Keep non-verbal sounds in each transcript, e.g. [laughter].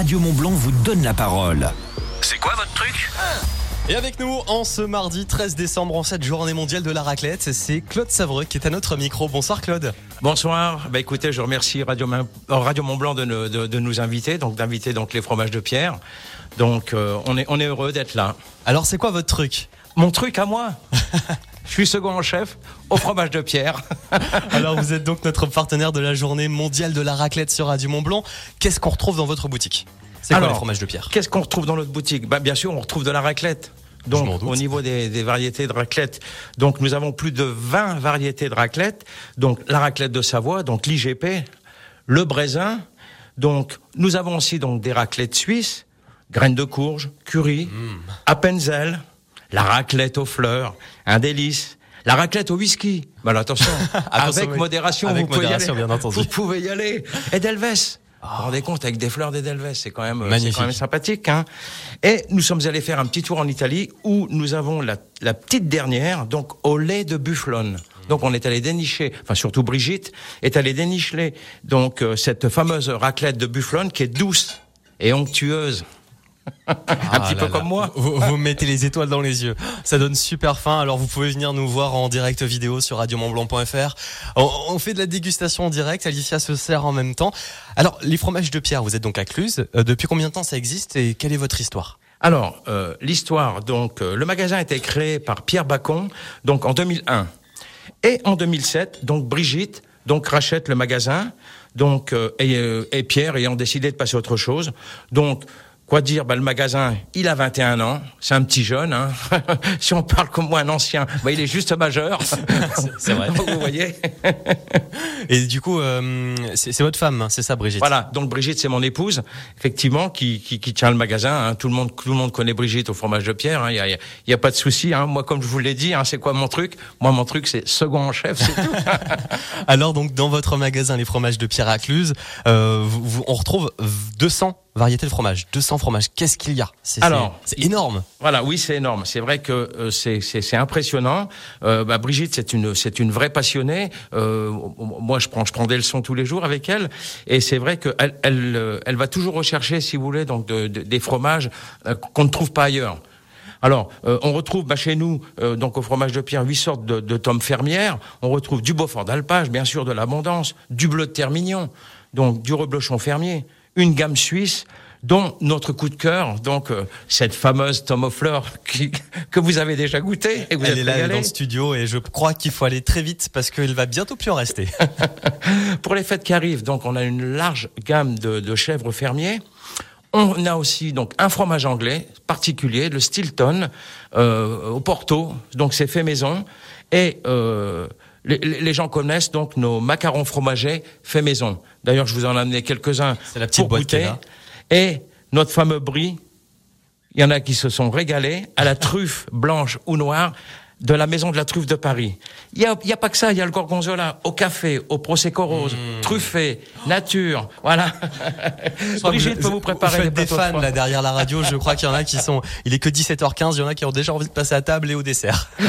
Radio Montblanc vous donne la parole. C'est quoi votre truc Et avec nous, en ce mardi 13 décembre, en cette journée mondiale de la raclette, c'est Claude Savreux qui est à notre micro. Bonsoir Claude. Bonsoir. Bah écoutez, je remercie Radio, euh, Radio Mont Blanc de, nous- de- de nous inviter, donc d'inviter donc les fromages de Pierre. Donc euh, on est on est heureux d'être là. Alors c'est quoi votre truc? Mon truc à moi? [laughs] Je suis second en chef au fromage de Pierre. [laughs] Alors vous êtes donc notre partenaire de la journée mondiale de la raclette sur Radio Mont Blanc. Qu'est-ce qu'on retrouve dans votre boutique? C'est quoi Alors, les fromages de Pierre? Qu'est-ce qu'on retrouve dans notre boutique? Bah, Bien sûr, on retrouve de la raclette. Donc, au niveau des, des variétés de raclette, donc nous avons plus de 20 variétés de raclette. Donc, la raclette de Savoie, donc l'IGP, le Brézin. Donc, nous avons aussi donc des raclettes suisses, graines de courge, curry, Mm. Appenzell, la raclette aux fleurs, un délice. La raclette au whisky. Alors, attention, [laughs] Attention, avec oui. modération, Avec vous pouvez y modération, aller. bien entendu. Vous pouvez y aller. Et d'Elves. Vous vous rendez compte avec des fleurs d'Edelweiss, c'est quand même, c'est quand même sympathique. Hein et nous sommes allés faire un petit tour en Italie où nous avons la, la petite dernière, donc au lait de bufflone. Donc on est allé dénicher, enfin surtout Brigitte est allée dénicher donc euh, cette fameuse raclette de bufflone qui est douce et onctueuse. Un Ah petit là peu là. comme moi. Vous, vous mettez les étoiles dans les yeux. Ça donne super faim. Alors vous pouvez venir nous voir en direct vidéo sur radiomontblanc.fr. On, on fait de la dégustation en direct. Alicia se sert en même temps. Alors les fromages de Pierre, vous êtes donc à Cluse. Euh, depuis combien de temps ça existe et quelle est votre histoire? Alors, euh, l'histoire, donc, euh, le magasin a été créé par Pierre Bacon, donc en 2001. Et en 2007, donc Brigitte, donc rachète le magasin, donc euh, et, euh, et Pierre ayant décidé de passer à autre chose, donc. Quoi dire? Bah, Le magasin, il a 21 ans, c'est un petit jeune. Hein. [laughs] si on parle comme moi, un ancien, bah, il est juste majeur. [laughs] C'est vrai. Vous voyez? [laughs] Et du coup, euh, c'est votre femme, hein, c'est ça, Brigitte? Voilà, donc Brigitte, c'est mon épouse, effectivement, qui, qui, qui tient le magasin. hein. Tout le monde, tout le monde connaît Brigitte au fromage de Pierre. Il n'y a, y a- y a pas de souci. Hein. Moi, comme je vous l'ai dit, hein, c'est quoi mon truc? Moi, mon truc, c'est second en chef, c'est tout. Alors donc dans votre magasin les fromages de Pierre à Cluse, euh, vous- vous- on retrouve 200 variétés de fromages. 200 fromages. Qu'est-ce qu'il y a? C'est Alors, c'est c'est énorme. Voilà, oui, c'est énorme. C'est vrai que euh, c'est c'est c'est impressionnant. Euh, bah, Brigitte, c'est une c'est une vraie passionnée. Euh, moi, je prends je prends des leçons tous les jours avec elle, et c'est vrai que elle elle, euh, elle va toujours rechercher, si vous voulez, donc de- de- des fromages euh, qu'on ne trouve pas ailleurs. Alors, euh, on retrouve bah, chez nous, euh, donc au fromage de Pierre, huit sortes de, de tomes fermières. On retrouve du Beaufort d'Alpage, bien sûr, de l'abondance, du bleu de Termignon, donc du reblochon fermier, une gamme suisse, dont notre coup de cœur, donc euh, cette fameuse tome aux fleurs qui- [laughs] que vous avez déjà goûté et vous Elle êtes est là dans le studio et je crois qu'il faut aller très vite parce qu'il va bientôt plus en rester. [laughs] Pour les fêtes qui arrivent, donc on a une large gamme de, de chèvres fermiers. On a aussi donc un fromage anglais particulier, le Stilton, euh, au Porto, donc c'est fait maison. Et euh, les, les gens connaissent donc nos macarons fromagers fait maison. D'ailleurs, je vous en ai amené quelques-uns C'est la petite pour goûter. Et notre fameux brie, il y en a qui se sont régalés à la truffe blanche ou noire de la maison de la truffe de Paris. Il y a, il y a pas que ça, il y a le gorgonzola au café, au prosecco rose, Mmh. truffé, nature, voilà. [laughs] Brigitte peut vous préparer vous des faites des de fans là derrière la radio. Je crois qu'il y en a qui sont. Il est que 17h15. Il y en a qui ont déjà envie de passer à table et au dessert. [laughs]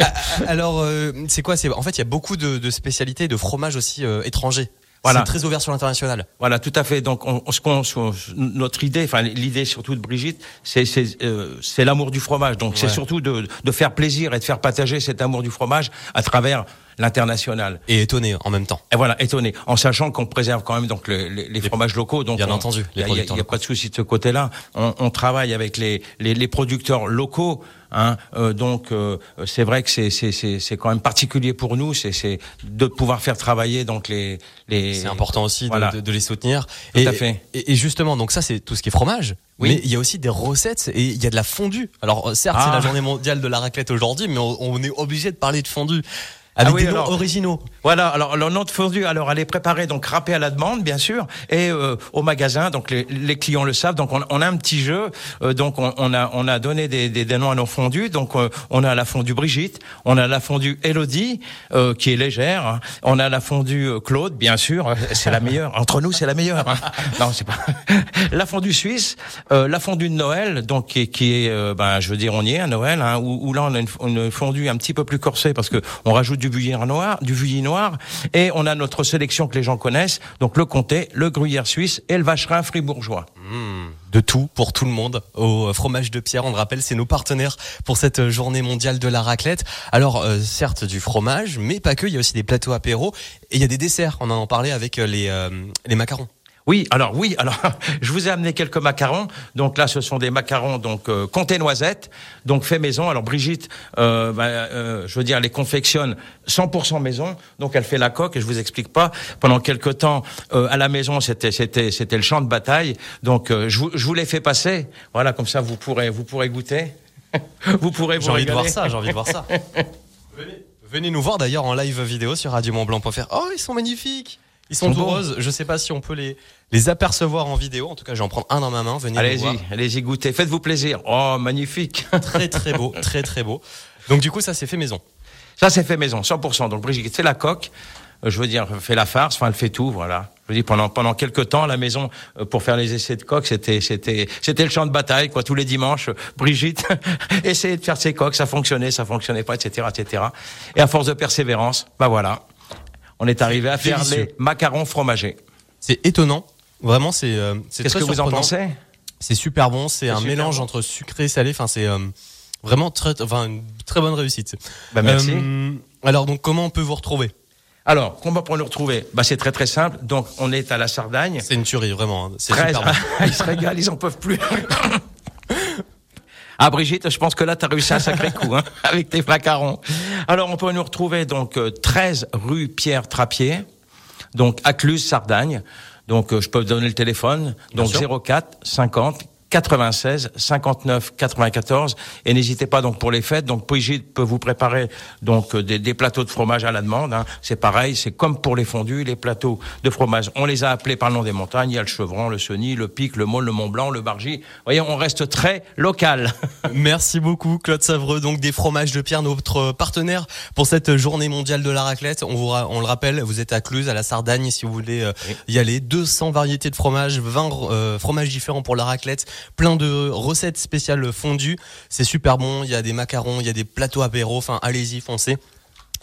Ah, Alors, euh, c'est quoi C'est en fait, il y a beaucoup de, de spécialités de fromages aussi euh, étrangers. Voilà. C'est très ouvert sur l'international. Voilà, tout à fait. Donc, on, on- ce- notre idée, enfin l'idée surtout de Brigitte, c'est euh, l'amour du fromage. Donc, c'est surtout de, de faire plaisir et de faire partager cet amour du fromage à travers l'international. Et étonné en même temps. Et voilà, étonné, en sachant qu'on préserve quand même donc le- les, les fromages locaux. Donc Bien on- entendu, les il y a- y a, y pas de souci de ce côté-là. On, on travaille avec les, les, les producteurs locaux. Hein, euh, donc euh, c'est vrai que c'est c'est c'est c'est quand même particulier pour nous. C'est c'est de pouvoir faire travailler donc les les. C'est important aussi de, Voilà. de- de les soutenir. Tout et, à fait. Et, et justement, donc ça c'est tout ce qui est fromage. Oui. Mais il y a aussi des recettes et il y a de la fondue. Alors certes, c'est Ah. la journée mondiale de la raclette aujourd'hui, mais on, on est obligé de parler de fondue avec Ah oui, des noms alors- originaux. Voilà, alors le nom de fondue, alors elle est préparée donc râpée à la demande bien sûr et euh, au magasin donc les, les clients le savent donc on, on a un petit jeu euh, donc on, on a on a donné des, des, des noms à nos fondues donc euh, on a la fondue Brigitte, on a la fondue Elodie euh, qui est légère, hein. on a la fondue euh, Claude bien sûr, euh, c'est la meilleure [laughs] entre nous c'est la meilleure. hein. [laughs] Non, c'est pas [laughs] la fondue suisse, euh, la fondue de Noël donc qui, est- qui est euh, ben je veux dire on y est à Noël hein, où, où là on a une, une fondue un petit peu plus corsée parce que on rajoute du du Vuilly noir, du Vuilly noir, et on a notre sélection que les gens connaissent, donc le comté, le gruyère suisse et le vacherin fribourgeois. Mmh, de tout pour tout le monde au fromage de pierre. On le rappelle, c'est nos partenaires pour cette journée mondiale de la raclette. Alors euh, certes du fromage, mais pas que. Il y a aussi des plateaux apéros et il y a des desserts. On en parlait avec les euh, les macarons. Oui, alors oui, alors [laughs] je vous ai amené quelques macarons. Donc là, ce sont des macarons donc euh, comté noisettes, donc fait maison. Alors Brigitte, euh, bah, euh, je veux dire, les confectionne 100% maison. Donc elle fait la coque et je vous explique pas. Pendant quelques temps euh, à la maison, c'était c'était c'était le champ de bataille. Donc euh, je vous je vous l'ai fait passer. Voilà, comme ça vous pourrez vous pourrez goûter. [laughs] vous pourrez vous J'ai envie de voir ça. J'ai envie de voir ça. [laughs] venez, venez nous voir d'ailleurs en live vidéo sur radiomontblanc.fr. Oh, ils sont magnifiques. Ils sont, sont tout roses. Je sais pas si on peut les les apercevoir en vidéo. En tout cas, je vais en prendre un dans ma main. Venez. Allez-y, allez-y goûter. Faites-vous plaisir. Oh, magnifique. [laughs] Très très beau, [laughs] très très beau. Donc du coup, ça c'est fait maison. Ça, c'est fait maison, 100%. Donc Brigitte fait la coque, euh, je veux dire, fait la farce, enfin, elle fait tout, voilà. Je veux dire, pendant pendant quelques temps, à la maison, euh, pour faire les essais de coque, c'était c'était c'était le champ de bataille, quoi. Tous les dimanches, Brigitte [laughs] essayait de faire ses coques, ça fonctionnait, ça fonctionnait pas, etc., etc. Et à force de persévérance, bah voilà, on est arrivé à faire délicieux. les macarons fromagés. C'est étonnant. Vraiment, c'est. euh, Qu'est-ce que vous en pensez? C'est super bon. C'est un mélange bon. entre sucré et salé. Enfin, c'est euh, vraiment très, enfin, une très bonne réussite. Bah, merci. Euh, alors, donc, comment on peut vous retrouver? Alors, comment pour nous retrouver? Bah c'est très très simple. Donc on est à la Sardagne. C'est une tuerie, vraiment. hein. C'est 13. super bon. [laughs] ils se régalent, ils en peuvent plus. [laughs] Ah Brigitte, je pense que là tu as réussi un sacré coup hein, [laughs] avec tes macarons. Alors on peut nous retrouver donc euh, 13 rue Pierre Trappier, donc à Cluse Sardagne. Donc euh, je peux vous donner le téléphone, donc sûr. 04 50 96 59 94 et n'hésitez pas donc pour les fêtes donc Brigitte peut vous préparer donc euh, des, des plateaux de fromage à la demande hein. c'est pareil c'est comme pour les fondus les plateaux de fromage on les a appelés par le nom des montagnes il y a le chevron le Sony le Pic le Môle le Mont Blanc le Bargy voyez on reste très local [laughs] Merci beaucoup, Claude Savreux. Donc, des fromages de pierre, notre partenaire pour cette journée mondiale de la raclette. On vous, on le rappelle, vous êtes à Cluse, à la Sardagne, si vous voulez euh, Oui. y aller. 200 variétés de fromages, 20 euh, fromages différents pour la raclette, plein de recettes spéciales fondues. C'est super bon. Il y a des macarons, il y a des plateaux apéro. Enfin, allez-y, foncez.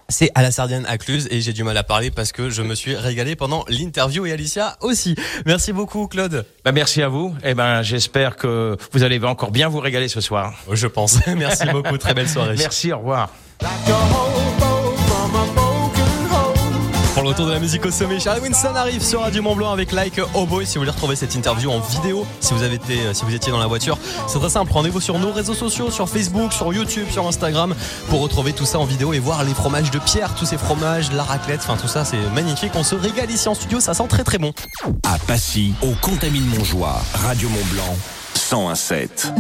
C'est à la Sardienne à Cluse et j'ai du mal à parler parce que je me suis régalé pendant l'interview et Alicia aussi. Merci beaucoup, Claude. ben, merci à vous et ben j'espère que vous allez encore bien vous régaler ce soir Je pense. [laughs] Merci beaucoup. Très belle soirée. merci au revoir Pour le retour de la musique au sommet, Charlie Winston arrive sur Radio Mont Blanc avec Like Oh Boy. Si vous voulez retrouver cette interview en vidéo, si vous avez été, si vous étiez dans la voiture, c'est très simple. Rendez-vous sur nos réseaux sociaux, sur Facebook, sur YouTube, sur Instagram, pour retrouver tout ça en vidéo et voir les fromages de pierre, tous ces fromages, la raclette, enfin tout ça, c'est magnifique. On se régale ici en studio, ça sent très très bon. À Passy, au Contamine Montjoie, Radio Mont Blanc, 1017.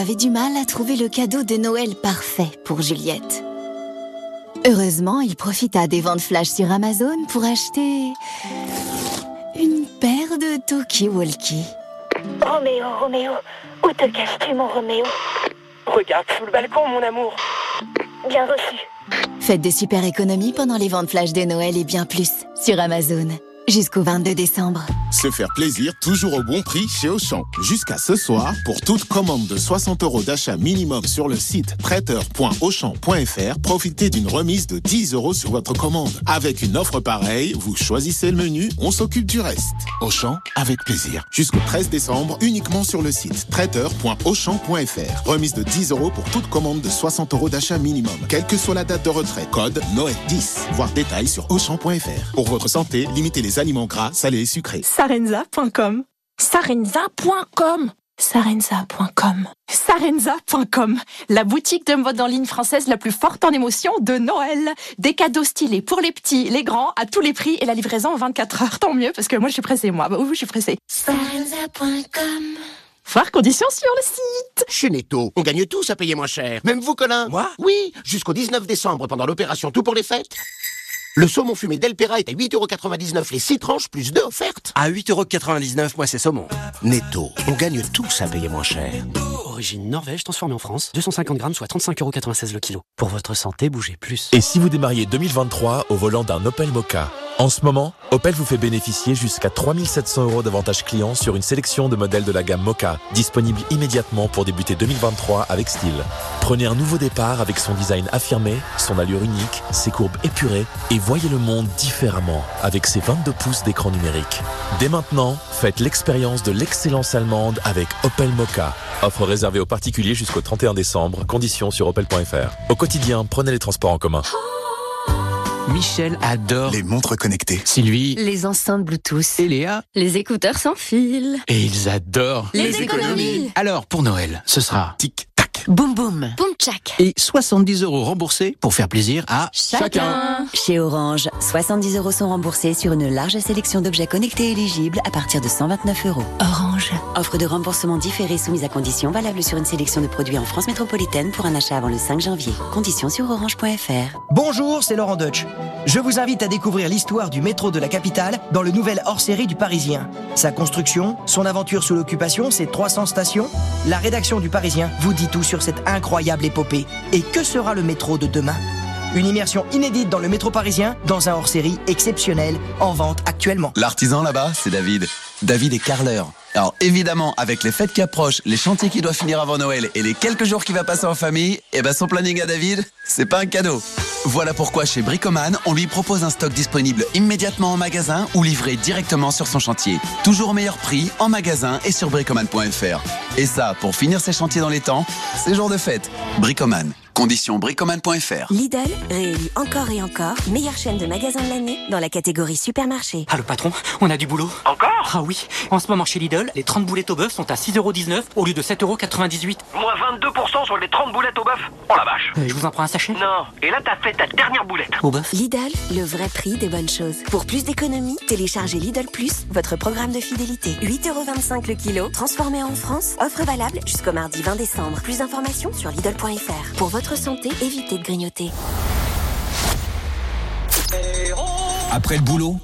Avait du mal à trouver le cadeau de Noël parfait pour Juliette. Heureusement, il profita des ventes flash sur Amazon pour acheter une paire de talkie-walkie. Roméo, Roméo, où te caches-tu, mon Roméo? Regarde sous le balcon, mon amour. Bien reçu. Faites de super économies pendant les ventes flash de Noël et bien plus sur Amazon. Jusqu'au 22 décembre. Se faire plaisir toujours au bon prix chez Auchan. Jusqu'à ce soir, pour toute commande de 60 euros d'achat minimum sur le site traiteur.auchan.fr, profitez d'une remise de 10 euros sur votre commande. Avec une offre pareille, vous choisissez le menu, on s'occupe du reste. Auchan, avec plaisir. Jusqu'au 13 décembre, uniquement sur le site traiteur.auchan.fr. Remise de 10 euros pour toute commande de 60 euros d'achat minimum. Quelle que soit la date de retrait. Code Noël 10. Voir détails sur auchan.fr. Pour votre santé, limitez les aliments gras, salés et sucrés. Sarenza.com. Sarenza.com. Sarenza.com. Sarenza.com. La boutique de mode en ligne française la plus forte en émotion de Noël. Des cadeaux stylés pour les petits, les grands, à tous les prix et la livraison en 24 heures. Tant mieux parce que moi je suis pressée, moi. Bah oui, je suis pressée. Sarenza.com. Voir conditions sur le site. Chez Netto, on gagne tous à payer moins cher. Même vous, Colin? Moi? Oui, jusqu'au 19 décembre, pendant l'opération Tout pour les fêtes. Le saumon fumé Delpera est à 8,99€ les 6 tranches, plus 2 offertes. À 8,99€, moi c'est saumon. Netto, on gagne tous à payer moins cher. Origine Norvège, transformée en France. 250 grammes, soit 35,96€ le kilo. Pour votre santé, bougez plus. Et si vous démarriez 2023 au volant d'un Opel Mocha En ce moment, Opel vous fait bénéficier jusqu'à 3700 euros d'avantages clients sur une sélection de modèles de la gamme Mocha, disponible immédiatement pour débuter 2023 avec style. Prenez un nouveau départ avec son design affirmé, son allure unique, ses courbes épurées et voyez le monde différemment avec ses 22 pouces d'écran numérique. Dès maintenant, faites l'expérience de l'excellence allemande avec Opel Mocha. Offre réservée aux particuliers jusqu'au 31 décembre, conditions sur opel.fr. Au quotidien, prenez les transports en commun. Michel adore les montres connectées. Sylvie, les enceintes Bluetooth. Et Léa, les écouteurs sans fil. Et ils adorent les, les économies. Alors pour Noël, ce sera tic boum boum, boum tchac. Et 70 euros remboursés pour faire plaisir à chacun. chacun. Chez Orange, 70 euros sont remboursés sur une large sélection d'objets connectés éligibles à partir de 129 euros. Orange. Offre de remboursement différé soumise à conditions valable sur une sélection de produits en France métropolitaine pour un achat avant le 5 janvier. Conditions sur orange.fr. Bonjour, c'est Laurent Deutsch. Je vous invite à découvrir l'histoire du métro de la capitale dans le nouvel hors-série du Parisien. Sa construction, son aventure sous l'occupation, ses 300 stations. La rédaction du Parisien vous dit tout sur cette incroyable épopée. Et que sera le métro de demain? Une immersion inédite dans le métro parisien, dans un hors-série exceptionnel, en vente actuellement. L'artisan là-bas, c'est David. David est carleur. Alors évidemment, avec les fêtes qui approchent, les chantiers qui doivent finir avant Noël et les quelques jours qu'il va passer en famille, eh ben son planning à David, c'est pas un cadeau. Voilà pourquoi chez Bricoman, on lui propose un stock disponible immédiatement en magasin ou livré directement sur son chantier. Toujours au meilleur prix, en magasin et sur bricoman.fr. Et ça, pour finir ses chantiers dans les temps, c'est jour de fête. Bricoman. Conditions bricoman.fr. Lidl réélit encore et encore meilleure chaîne de magasins de l'année dans la catégorie supermarché. Ah le patron, on a du boulot. Encore? Ah oui, en ce moment chez Lidl, les 30 boulettes au bœuf sont à 6,19€ au lieu de 7,98€. Moins 22% sur les 30 boulettes au bœuf. Oh la vache. Euh, je vous en prends un sachet Non, et là t'as fait ta dernière boulette. Au bœuf. Lidl, le vrai prix des bonnes choses. Pour plus d'économies, téléchargez Lidl Plus, votre programme de fidélité. 8,25€ le kilo, transformé en France. Offre valable jusqu'au mardi 20 décembre. Plus d'informations sur Lidl.fr. Pour votre santé, évitez de grignoter. Après le boulot,